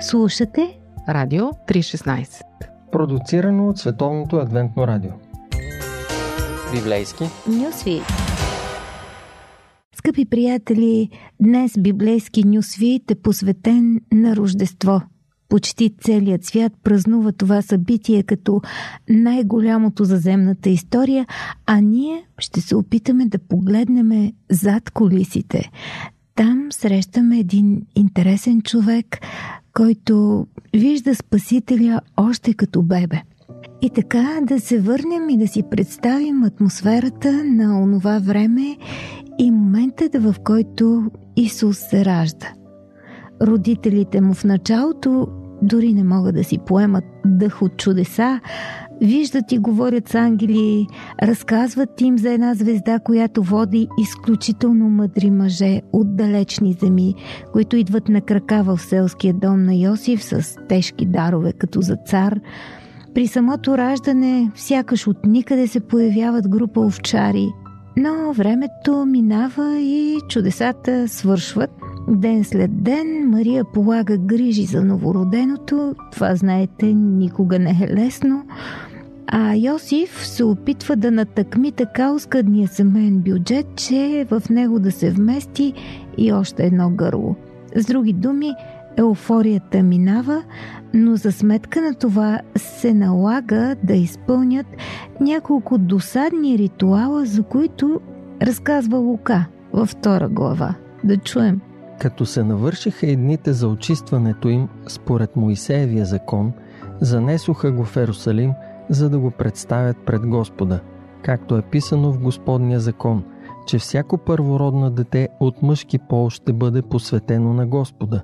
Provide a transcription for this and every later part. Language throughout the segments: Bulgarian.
Слушате Радио 316 Продуцирано от Световното адвентно радио. Библейски. Нюсвит Скъпи приятели, днес библейски нюсвит е посветен на Рождество – почти целият свят празнува това събитие като най-голямото за земната история, а ние ще се опитаме да погледнем зад колисите. Там срещаме един интересен човек, който вижда Спасителя още като бебе. И така да се върнем и да си представим атмосферата на онова време и моментът, в който Исус се ражда. Родителите му в началото дори не могат да си поемат дъх от чудеса, виждат и говорят с ангели, разказват им за една звезда, която води изключително мъдри мъже от далечни земи, които идват на крака в селския дом на Йосиф с тежки дарове като за цар. При самото раждане сякаш от никъде се появяват група овчари, но времето минава и чудесата свършват – Ден след ден Мария полага грижи за новороденото. Това, знаете, никога не е лесно. А Йосиф се опитва да натъкми така оскъдния семейен бюджет, че в него да се вмести и още едно гърло. С други думи, еуфорията минава, но за сметка на това се налага да изпълнят няколко досадни ритуала, за които разказва Лука във втора глава. Да чуем. Като се навършиха едните за очистването им, според Моисеевия закон, занесоха го в Ерусалим, за да го представят пред Господа, както е писано в Господния закон, че всяко първородно дете от мъжки пол ще бъде посветено на Господа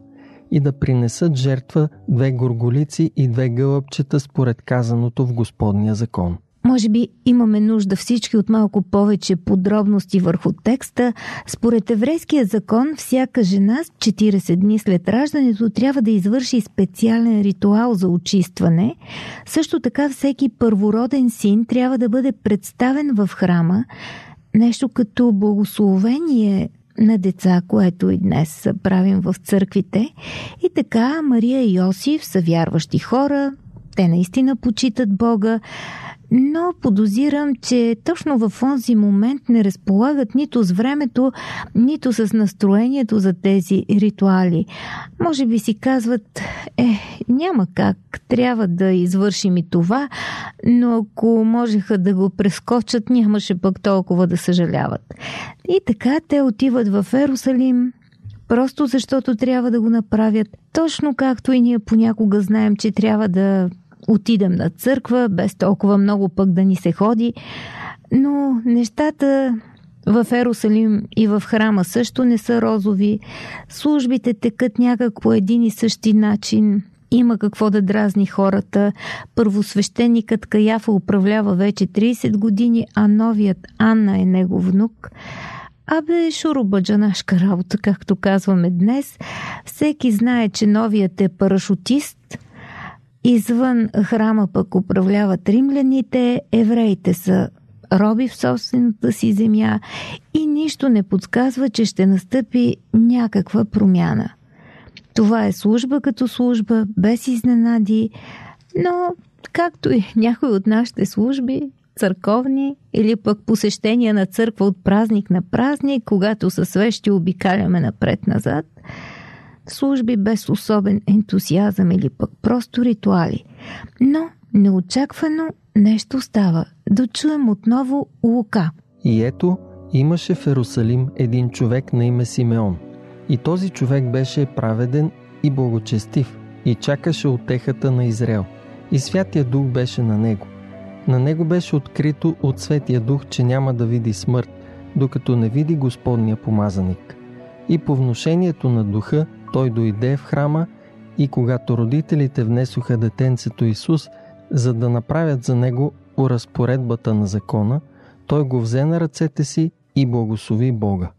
и да принесат жертва две горголици и две гълъбчета според казаното в Господния закон. Може би имаме нужда всички от малко повече подробности върху текста. Според еврейския закон, всяка жена с 40 дни след раждането трябва да извърши специален ритуал за очистване. Също така всеки първороден син трябва да бъде представен в храма, нещо като благословение на деца, което и днес правим в църквите. И така Мария и Йосиф са вярващи хора, те наистина почитат Бога, но подозирам, че точно в онзи момент не разполагат нито с времето, нито с настроението за тези ритуали. Може би си казват, е, няма как, трябва да извършим и това, но ако можеха да го прескочат, нямаше пък толкова да съжаляват. И така те отиват в Ерусалим, просто защото трябва да го направят, точно както и ние понякога знаем, че трябва да отидем на църква, без толкова много пък да ни се ходи. Но нещата в Ерусалим и в храма също не са розови. Службите текат някак по един и същи начин. Има какво да дразни хората. Първосвещеникът Каяфа управлява вече 30 години, а новият Анна е негов внук. Абе, шурубаджанашка работа, както казваме днес. Всеки знае, че новият е парашутист – Извън храма пък управляват римляните, евреите са роби в собствената си земя и нищо не подсказва, че ще настъпи някаква промяна. Това е служба като служба, без изненади, но както и някои от нашите служби, църковни или пък посещения на църква от празник на празник, когато със свещи обикаляме напред-назад – служби без особен ентусиазъм или пък просто ритуали. Но неочаквано нещо става. Да чуем отново Лука. И ето, имаше в Ерусалим един човек на име Симеон. И този човек беше праведен и благочестив и чакаше отехата на Израел. И Святия Дух беше на него. На него беше открито от Светия Дух, че няма да види смърт, докато не види Господния помазаник. И по вношението на Духа той дойде в храма и когато родителите внесоха детенцето Исус, за да направят за него по разпоредбата на закона, той го взе на ръцете си и благослови Бога.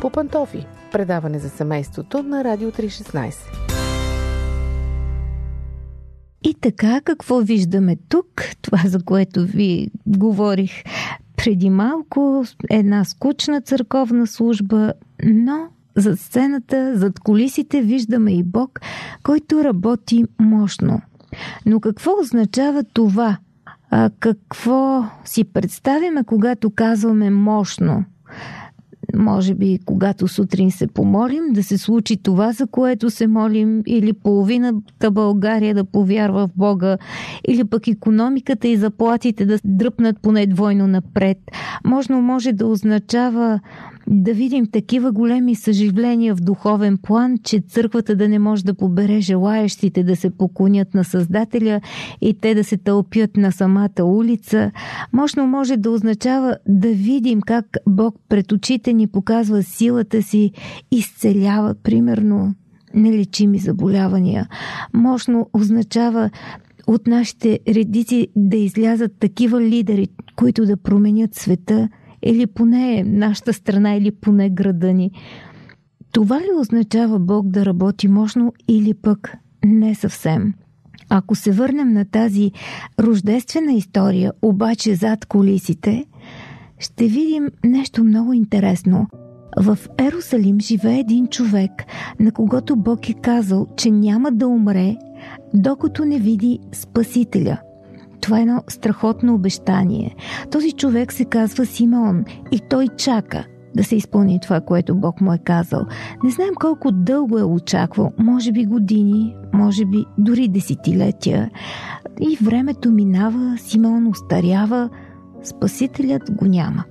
По пантофи. Предаване за семейството на Радио 316. И така, какво виждаме тук? Това, за което ви говорих преди малко, една скучна църковна служба, но зад сцената, зад колисите виждаме и Бог, който работи мощно. Но какво означава това? А какво си представяме, когато казваме мощно? Може би, когато сутрин се помолим, да се случи това, за което се молим, или половината България да повярва в Бога, или пък економиката и заплатите да дръпнат поне двойно напред. Можно може да означава да видим такива големи съживления в духовен план, че църквата да не може да побере желаящите да се поклонят на Създателя и те да се тълпят на самата улица. Мощно може да означава да видим как Бог пред очите ни показва силата си, изцелява, примерно, нелечими заболявания. Мощно означава от нашите редици да излязат такива лидери, които да променят света – или поне нашата страна, или поне града ни. Това ли означава Бог да работи мощно или пък не съвсем? Ако се върнем на тази рождествена история, обаче зад колисите, ще видим нещо много интересно. В Ерусалим живее един човек, на когото Бог е казал, че няма да умре, докато не види Спасителя – това е едно страхотно обещание. Този човек се казва Симеон и той чака да се изпълни това, което Бог му е казал. Не знаем колко дълго е очаквал, може би години, може би дори десетилетия. И времето минава, Симеон устарява, Спасителят го няма.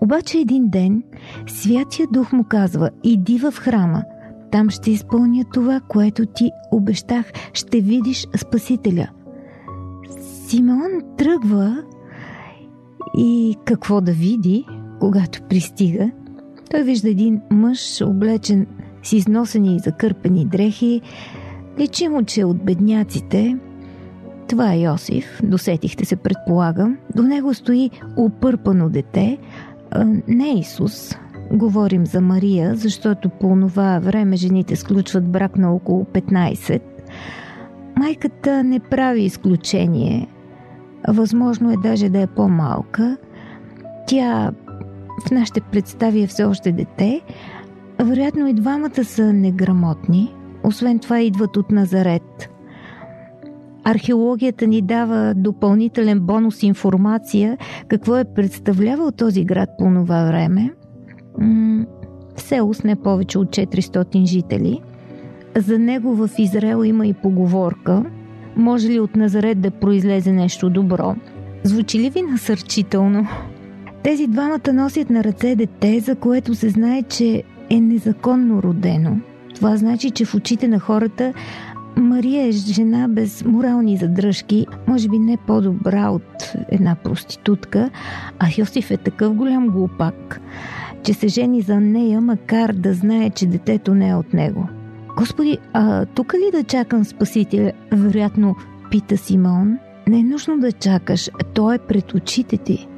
Обаче един ден Святия Дух му казва, иди в храма, там ще изпълня това, което ти обещах, ще видиш Спасителя. Симеон тръгва и какво да види, когато пристига? Той вижда един мъж, облечен с износени и закърпени дрехи. Личи му, че от бедняците. Това е Йосиф, досетихте се, предполагам. До него стои опърпано дете. Не Исус, говорим за Мария, защото по това време жените сключват брак на около 15. Майката не прави изключение. Възможно е даже да е по-малка. Тя в нашите представи е все още дете. Вероятно и двамата са неграмотни. Освен това идват от Назарет. Археологията ни дава допълнителен бонус информация какво е представлявал този град по това време. село с не повече от 400 жители. За него в Израел има и поговорка – може ли от Назарет да произлезе нещо добро? Звучи ли ви насърчително? Тези двамата носят на ръце дете, за което се знае, че е незаконно родено. Това значи, че в очите на хората Мария е жена без морални задръжки, може би не по-добра от една проститутка, а Йосиф е такъв голям глупак, че се жени за нея, макар да знае, че детето не е от него. Господи, а тук ли да чакам Спасителя? Вероятно, пита Симон. Не е нужно да чакаш, той е пред очите ти.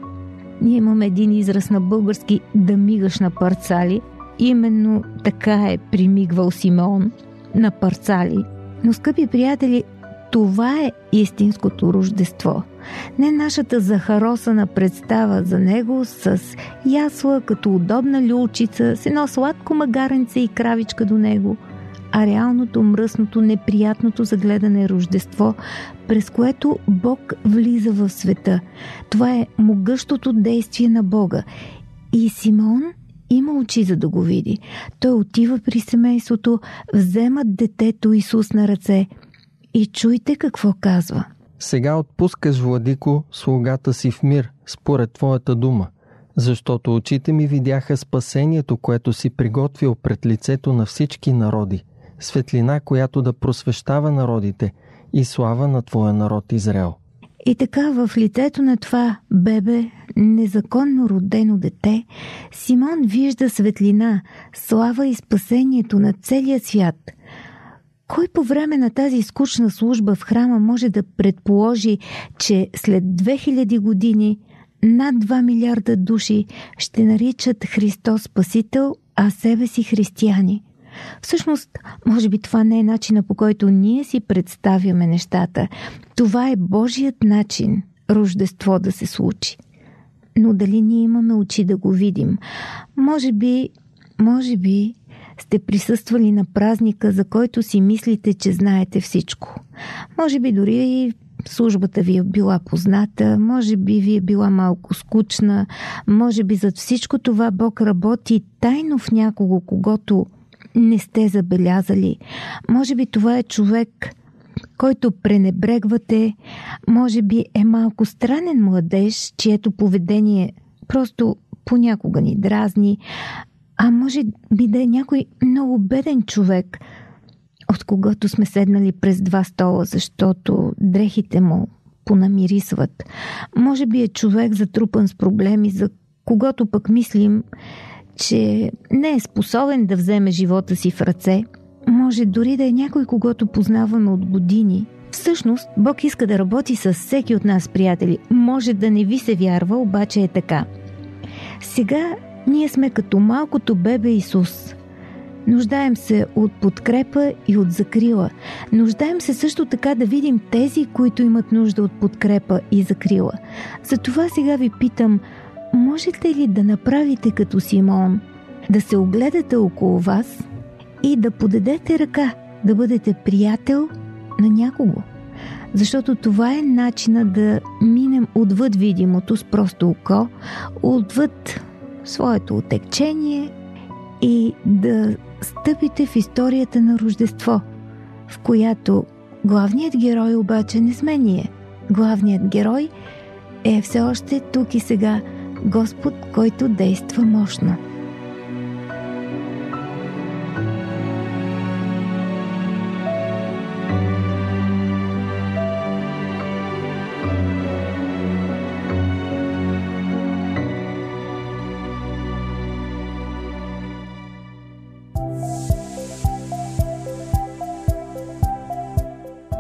Ние имаме един израз на български да мигаш на парцали. Именно така е примигвал Симеон на парцали. Но, скъпи приятели, това е истинското рождество. Не нашата захаросана представа за него с ясла като удобна люлчица, с едно сладко магаренце и кравичка до него – а реалното, мръсното, неприятното за гледане Рождество, през което Бог влиза в света. Това е могъщото действие на Бога. И Симон има очи за да го види. Той отива при семейството, вземат детето Исус на ръце и чуйте какво казва. Сега отпускаш, Владико, слугата си в мир, според Твоята дума, защото очите ми видяха спасението, което си приготвил пред лицето на всички народи – светлина, която да просвещава народите и слава на Твоя народ Израел. И така в лицето на това бебе, незаконно родено дете, Симон вижда светлина, слава и спасението на целия свят. Кой по време на тази скучна служба в храма може да предположи, че след 2000 години над 2 милиарда души ще наричат Христос Спасител, а себе си християни? Всъщност, може би това не е начина по който ние си представяме нещата. Това е Божият начин Рождество да се случи. Но дали ние имаме очи да го видим? Може би, може би, сте присъствали на празника, за който си мислите, че знаете всичко. Може би дори и службата ви е била позната, може би ви е била малко скучна, може би зад всичко това Бог работи тайно в някого, когато не сте забелязали. Може би това е човек, който пренебрегвате, може би е малко странен младеж, чието поведение просто понякога ни дразни, а може би да е някой много беден човек, от когото сме седнали през два стола, защото дрехите му понамирисват. Може би е човек затрупан с проблеми, за когато пък мислим, че не е способен да вземе живота си в ръце. Може дори да е някой, когато познаваме от години. Всъщност, Бог иска да работи с всеки от нас, приятели. Може да не ви се вярва, обаче е така. Сега ние сме като малкото бебе Исус. Нуждаем се от подкрепа и от закрила. Нуждаем се също така да видим тези, които имат нужда от подкрепа и закрила. Затова сега ви питам, можете ли да направите като Симон, да се огледате около вас и да подадете ръка, да бъдете приятел на някого? Защото това е начина да минем отвъд видимото с просто око, отвъд своето отекчение и да стъпите в историята на Рождество, в която главният герой обаче не сме ние. Главният герой е все още тук и сега Господ, който действа мощно.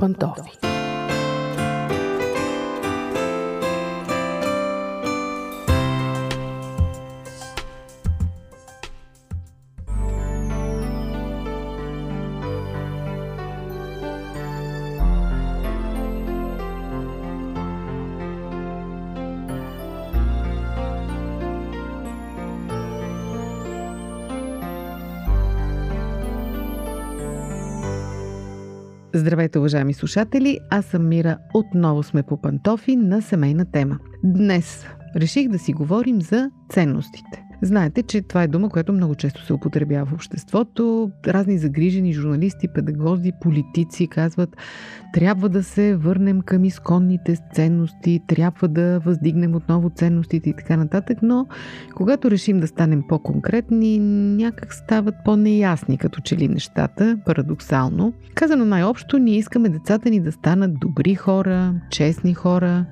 по Здравейте, уважаеми слушатели! Аз съм Мира. Отново сме по пантофи на семейна тема. Днес реших да си говорим за ценностите. Знаете, че това е дума, която много често се употребява в обществото. Разни загрижени журналисти, педагози, политици казват, трябва да се върнем към изконните ценности, трябва да въздигнем отново ценностите и така нататък, но когато решим да станем по-конкретни, някак стават по-неясни като че ли нещата, парадоксално. Казано най-общо, ние искаме децата ни да станат добри хора, честни хора,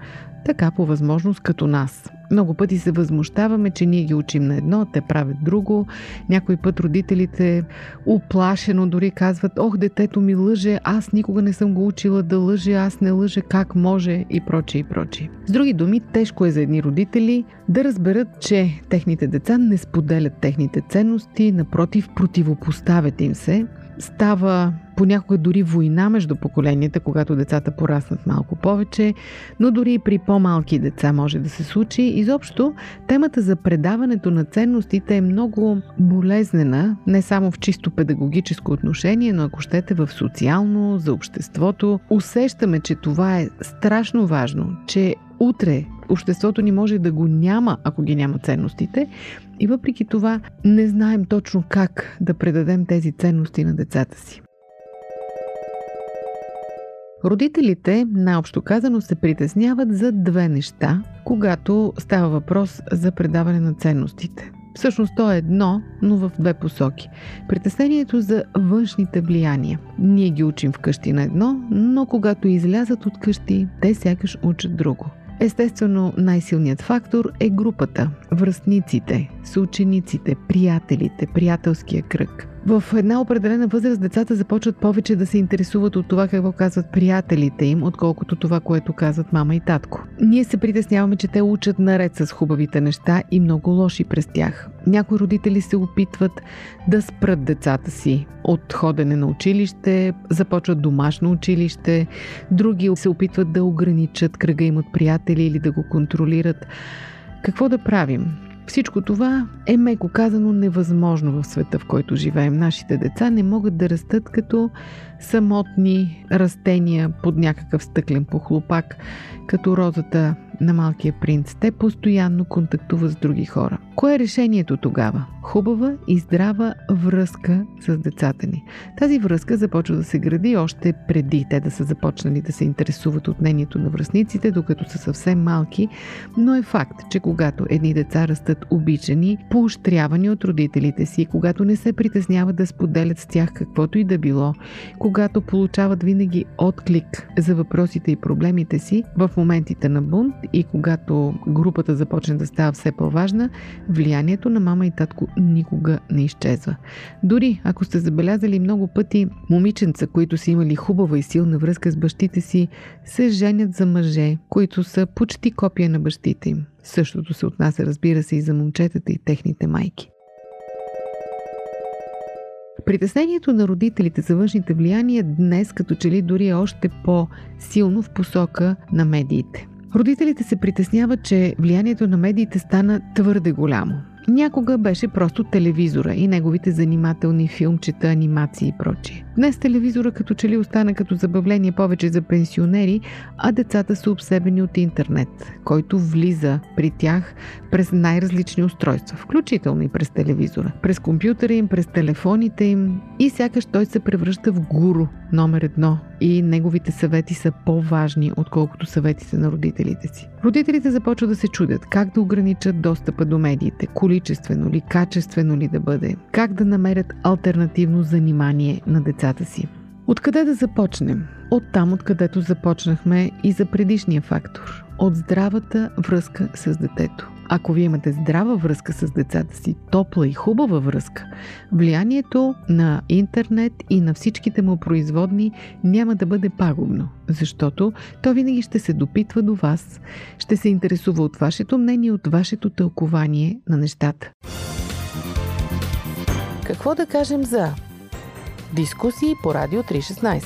така по възможност като нас. Много пъти се възмущаваме, че ние ги учим на едно, те правят друго. Някой път родителите оплашено дори казват, ох, детето ми лъже, аз никога не съм го учила да лъже, аз не лъже, как може и прочие и прочие. С други думи, тежко е за едни родители да разберат, че техните деца не споделят техните ценности, напротив, противопоставят им се Става понякога дори война между поколенията, когато децата пораснат малко повече, но дори и при по-малки деца може да се случи. Изобщо, темата за предаването на ценностите е много болезнена, не само в чисто педагогическо отношение, но ако щете в социално, за обществото. Усещаме, че това е страшно важно, че утре обществото ни може да го няма, ако ги няма ценностите. И въпреки това не знаем точно как да предадем тези ценности на децата си. Родителите, наобщо казано, се притесняват за две неща, когато става въпрос за предаване на ценностите. Всъщност то е едно, но в две посоки. Притеснението за външните влияния. Ние ги учим вкъщи на едно, но когато излязат от къщи, те сякаш учат друго. Естествено, най-силният фактор е групата, връзниците, съучениците, приятелите, приятелския кръг. В една определена възраст децата започват повече да се интересуват от това какво казват приятелите им, отколкото това, което казват мама и татко. Ние се притесняваме, че те учат наред с хубавите неща и много лоши през тях. Някои родители се опитват да спрат децата си от ходене на училище, започват домашно училище, други се опитват да ограничат кръга им от приятели или да го контролират. Какво да правим? Всичко това е меко казано невъзможно в света, в който живеем. Нашите деца не могат да растат като самотни растения под някакъв стъклен похлопак, като розата на малкия принц. Те постоянно контактуват с други хора. Кое е решението тогава? Хубава и здрава връзка с децата ни. Тази връзка започва да се гради още преди те да са започнали да се интересуват от мнението на връзниците, докато са съвсем малки, но е факт, че когато едни деца растат обичани, поощрявани от родителите си, когато не се притесняват да споделят с тях каквото и да било, когато получават винаги отклик за въпросите и проблемите си в моментите на бунт и когато групата започне да става все по-важна, влиянието на мама и татко никога не изчезва. Дори ако сте забелязали много пъти момиченца, които са имали хубава и силна връзка с бащите си, се женят за мъже, които са почти копия на бащите им. Същото се отнася, разбира се, и за момчетата и техните майки. Притеснението на родителите за външните влияния днес като че ли дори е още по-силно в посока на медиите. Родителите се притесняват, че влиянието на медиите стана твърде голямо. Някога беше просто телевизора и неговите занимателни филмчета, анимации и прочие. Днес телевизора като че ли остана като забавление повече за пенсионери, а децата са обсебени от интернет, който влиза при тях през най-различни устройства, включително и през телевизора, през компютъра им, през телефоните им. И сякаш той се превръща в гуру номер едно. И неговите съвети са по-важни, отколкото съветите на родителите си. Родителите започват да се чудят как да ограничат достъпа до медиите, количествено ли, качествено ли да бъде, как да намерят альтернативно занимание на децата си. Откъде да започнем? От там, откъдето започнахме и за предишния фактор. От здравата връзка с детето. ако вие имате здрава връзка с децата си, топла и хубава връзка, влиянието на интернет и на всичките му производни няма да бъде пагубно, защото то винаги ще се допитва до вас, ще се интересува от вашето мнение, от вашето тълкование на нещата. Какво да кажем за дискусии по Радио 316?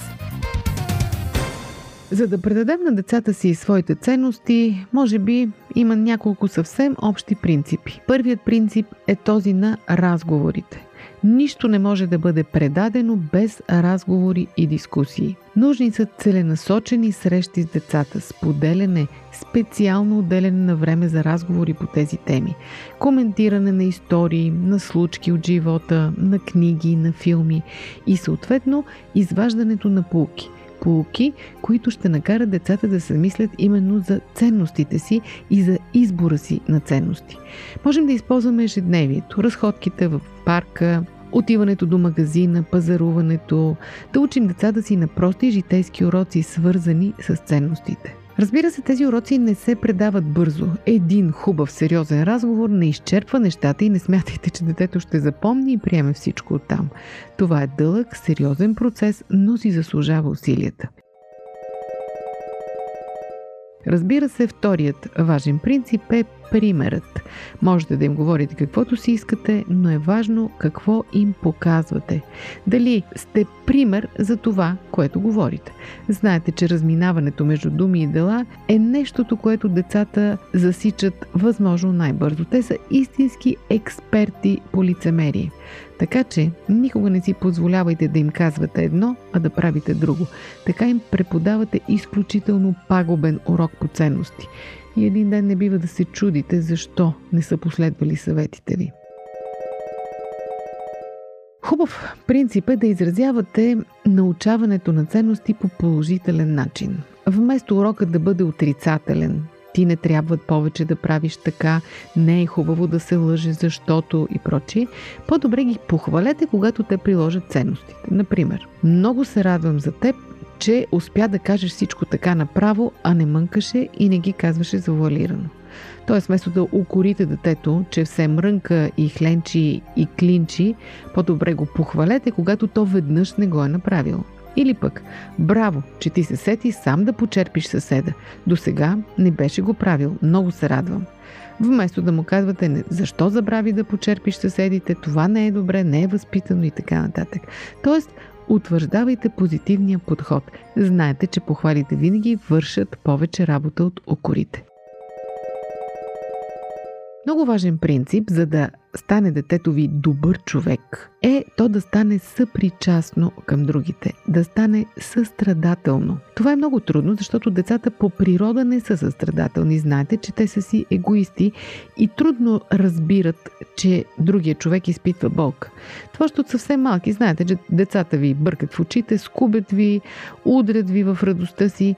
За да предадем на децата си своите ценности, може би има няколко съвсем общи принципи. Първият принцип е този на разговорите. Нищо не може да бъде предадено без разговори и дискусии. Нужни са целенасочени срещи с децата, споделяне, специално отделяне на време за разговори по тези теми. Коментиране на истории, на случки от живота, на книги, на филми и съответно изваждането на полки – полуки, които ще накарат децата да се мислят именно за ценностите си и за избора си на ценности. Можем да използваме ежедневието, разходките в парка, отиването до магазина, пазаруването, да учим децата си на прости житейски уроци, свързани с ценностите. Разбира се, тези уроци не се предават бързо. Един хубав, сериозен разговор не изчерпва нещата и не смятайте, че детето ще запомни и приеме всичко оттам. Това е дълъг, сериозен процес, но си заслужава усилията. Разбира се, вторият важен принцип е примерът. Можете да им говорите каквото си искате, но е важно какво им показвате. Дали сте пример за това, което говорите. Знаете, че разминаването между думи и дела е нещото, което децата засичат възможно най-бързо. Те са истински експерти по лицемерие. Така че никога не си позволявайте да им казвате едно, а да правите друго. Така им преподавате изключително пагубен урок по ценности. И един ден не бива да се чудите защо не са последвали съветите ви. Хубав принцип е да изразявате научаването на ценности по положителен начин. Вместо урокът да бъде отрицателен, ти не трябва повече да правиш така, не е хубаво да се лъже, защото и прочие, по-добре ги похвалете, когато те приложат ценностите. Например, много се радвам за теб, че успя да кажеш всичко така направо, а не мънкаше и не ги казваше завуалирано. Тоест, вместо да укорите детето, че все мрънка и хленчи и клинчи, по-добре го похвалете, когато то веднъж не го е направило. Или пък, браво, че ти се сети сам да почерпиш съседа. До сега не беше го правил, много се радвам. Вместо да му казвате защо забрави да почерпиш съседите, това не е добре, не е възпитано и така нататък. Тоест, утвърждавайте позитивния подход. Знаете, че похвалите винаги вършат повече работа от укорите. Много важен принцип, за да стане детето ви добър човек, е то да стане съпричастно към другите, да стане състрадателно. Това е много трудно, защото децата по природа не са състрадателни. Знаете, че те са си егоисти и трудно разбират, че другия човек изпитва болка. Това ще от съвсем малки. Знаете, че децата ви бъркат в очите, скубят ви, удрят ви в радостта си.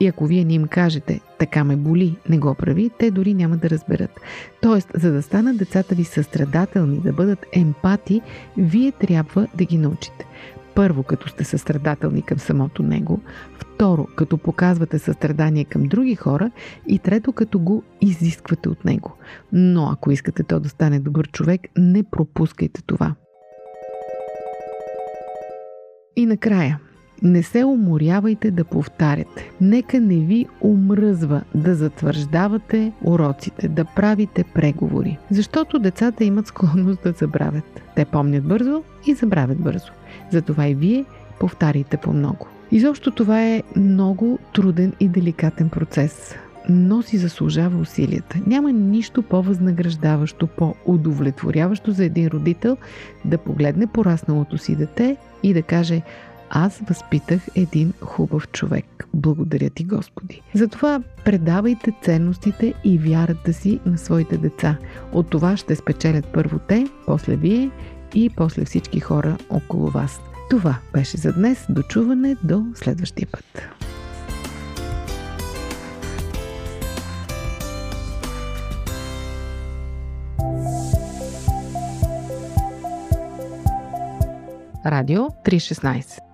И ако вие не им кажете, така ме боли, не го прави, те дори няма да разберат. Тоест, за да станат децата ви състрадателни, да бъдат емпати, вие трябва да ги научите. Първо, като сте състрадателни към самото него, второ, като показвате състрадание към други хора и трето, като го изисквате от него. Но ако искате то да стане добър човек, не пропускайте това. И накрая – не се уморявайте да повтаряте. Нека не ви омръзва да затвърждавате уроците, да правите преговори. Защото децата имат склонност да забравят. Те помнят бързо и забравят бързо. Затова и вие повтаряйте по много. Изобщо това е много труден и деликатен процес но си заслужава усилията. Няма нищо по-възнаграждаващо, по-удовлетворяващо за един родител да погледне порасналото си дете и да каже аз възпитах един хубав човек. Благодаря ти, Господи. Затова предавайте ценностите и вярата си на своите деца. От това ще спечелят първо те, после вие и после всички хора около вас. Това беше за днес. Дочуване до следващия път. Радио 316